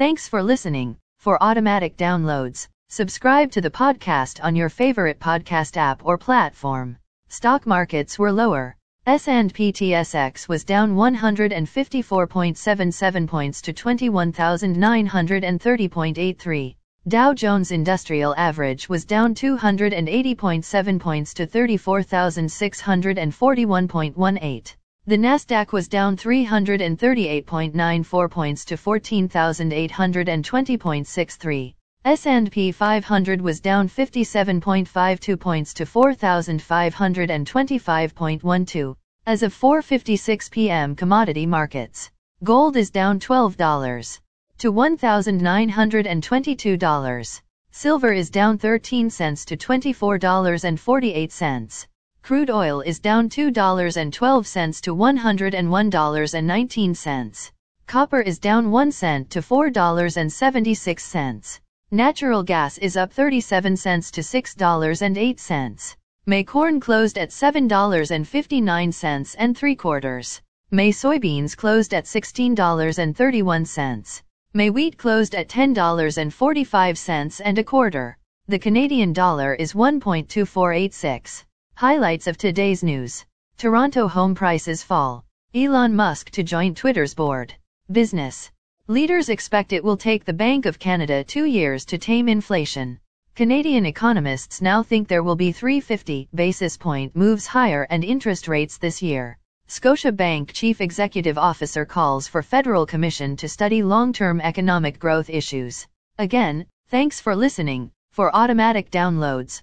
Thanks for listening. For automatic downloads, subscribe to the podcast on your favorite podcast app or platform. Stock markets were lower. S&P TSX was down 154.77 points to 21,930.83. Dow Jones Industrial Average was down 280.7 points to 34,641.18. The Nasdaq was down 338.94 points to 14,820.63. S&P 500 was down 57.52 points to 4,525.12. As of 4:56 p.m. commodity markets. Gold is down $12 to $1,922. Silver is down 13 cents to $24.48. Crude oil is down $2.12 to $101.19. Copper is down 1 cent to $4.76. Natural gas is up 37 cents to $6.08. May corn closed at $7.59 and 3 quarters. May soybeans closed at $16.31. May wheat closed at $10.45 and a quarter. The Canadian dollar is 1.2486. Highlights of today's news. Toronto home prices fall. Elon Musk to join Twitter's board. Business. Leaders expect it will take the Bank of Canada two years to tame inflation. Canadian economists now think there will be 350 basis point moves higher and interest rates this year. Scotiabank Chief Executive Officer calls for Federal Commission to study long-term economic growth issues. Again, thanks for listening. For automatic downloads,